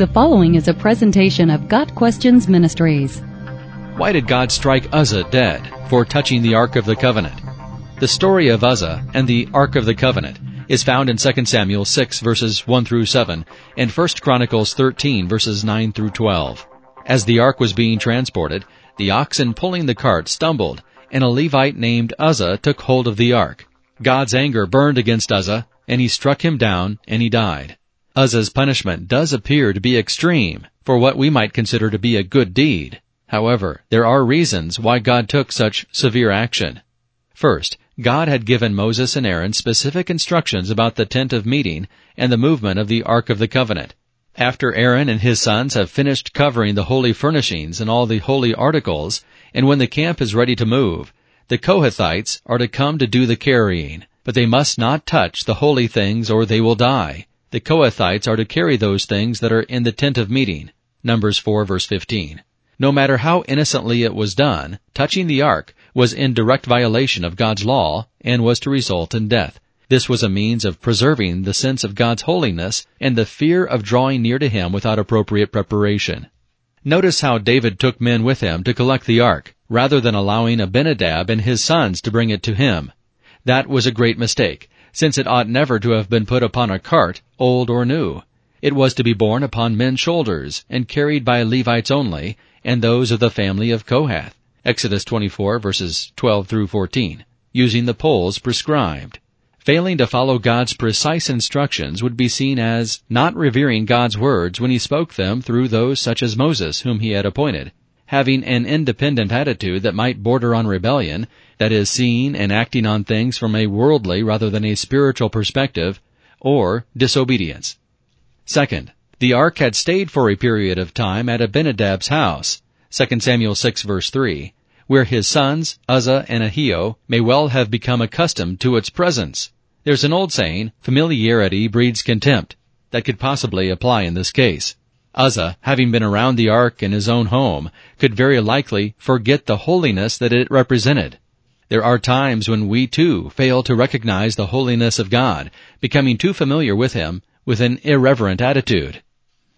The following is a presentation of Got Questions Ministries. Why did God strike Uzzah dead for touching the Ark of the Covenant? The story of Uzzah and the Ark of the Covenant is found in 2 Samuel 6 verses 1 through 7 and 1 Chronicles 13 verses 9 through 12. As the ark was being transported, the oxen pulling the cart stumbled, and a Levite named Uzzah took hold of the ark. God's anger burned against Uzzah, and he struck him down, and he died. Uzzah's punishment does appear to be extreme for what we might consider to be a good deed. However, there are reasons why God took such severe action. First, God had given Moses and Aaron specific instructions about the tent of meeting and the movement of the Ark of the Covenant. After Aaron and his sons have finished covering the holy furnishings and all the holy articles, and when the camp is ready to move, the Kohathites are to come to do the carrying, but they must not touch the holy things or they will die. The Kohathites are to carry those things that are in the tent of meeting. Numbers 4 verse 15. No matter how innocently it was done, touching the ark was in direct violation of God's law and was to result in death. This was a means of preserving the sense of God's holiness and the fear of drawing near to Him without appropriate preparation. Notice how David took men with him to collect the ark, rather than allowing Abinadab and his sons to bring it to him. That was a great mistake, since it ought never to have been put upon a cart, old or new. It was to be borne upon men's shoulders, and carried by Levites only, and those of the family of Kohath. Exodus 24 verses 12 through 14, using the poles prescribed. Failing to follow God's precise instructions would be seen as not revering God's words when he spoke them through those such as Moses whom he had appointed, having an independent attitude that might border on rebellion, that is, seeing and acting on things from a worldly rather than a spiritual perspective, or disobedience. Second, the ark had stayed for a period of time at Abinadab's house, 2 Samuel 6 verse 3, where his sons, Uzzah and Ahio, may well have become accustomed to its presence. There's an old saying, familiarity breeds contempt, that could possibly apply in this case. Uzzah, having been around the ark in his own home, could very likely forget the holiness that it represented. There are times when we too fail to recognize the holiness of God, becoming too familiar with Him with an irreverent attitude.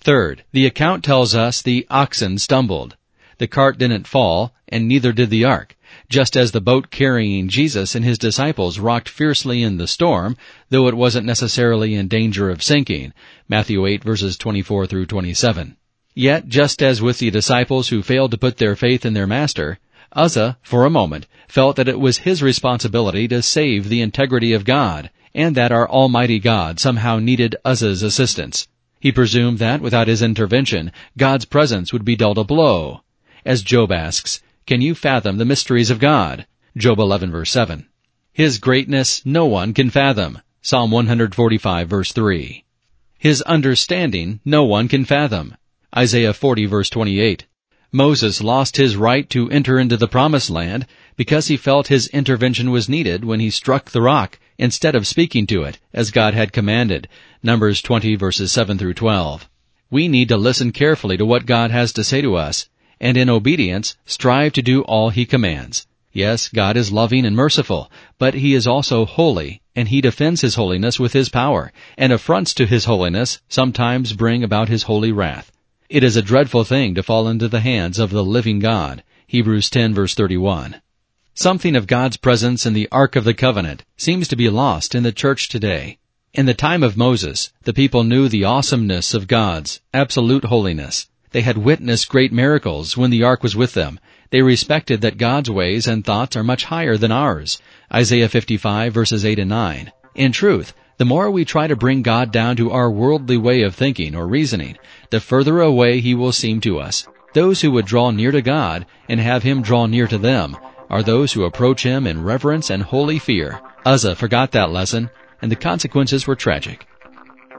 Third, the account tells us the oxen stumbled. The cart didn't fall, and neither did the ark. Just as the boat carrying Jesus and his disciples rocked fiercely in the storm, though it wasn't necessarily in danger of sinking. Matthew 8 verses 24 through 27. Yet, just as with the disciples who failed to put their faith in their master, Uzzah, for a moment, felt that it was his responsibility to save the integrity of God, and that our Almighty God somehow needed Uzzah's assistance. He presumed that, without his intervention, God's presence would be dealt a blow. As Job asks, Can you fathom the mysteries of God? Job 11 verse 7. His greatness no one can fathom. Psalm 145 verse 3. His understanding no one can fathom. Isaiah 40 verse 28. Moses lost his right to enter into the promised land because he felt his intervention was needed when he struck the rock instead of speaking to it as God had commanded. Numbers 20 verses 7 through 12. We need to listen carefully to what God has to say to us and in obedience strive to do all he commands. Yes, God is loving and merciful, but he is also holy, and he defends his holiness with his power, and affronts to his holiness sometimes bring about his holy wrath. It is a dreadful thing to fall into the hands of the living God. Hebrews 10 verse 31. Something of God's presence in the Ark of the Covenant seems to be lost in the church today. In the time of Moses, the people knew the awesomeness of God's absolute holiness. They had witnessed great miracles when the ark was with them. They respected that God's ways and thoughts are much higher than ours. Isaiah 55 verses 8 and 9. In truth, the more we try to bring God down to our worldly way of thinking or reasoning, the further away He will seem to us. Those who would draw near to God and have Him draw near to them are those who approach Him in reverence and holy fear. Uzzah forgot that lesson, and the consequences were tragic.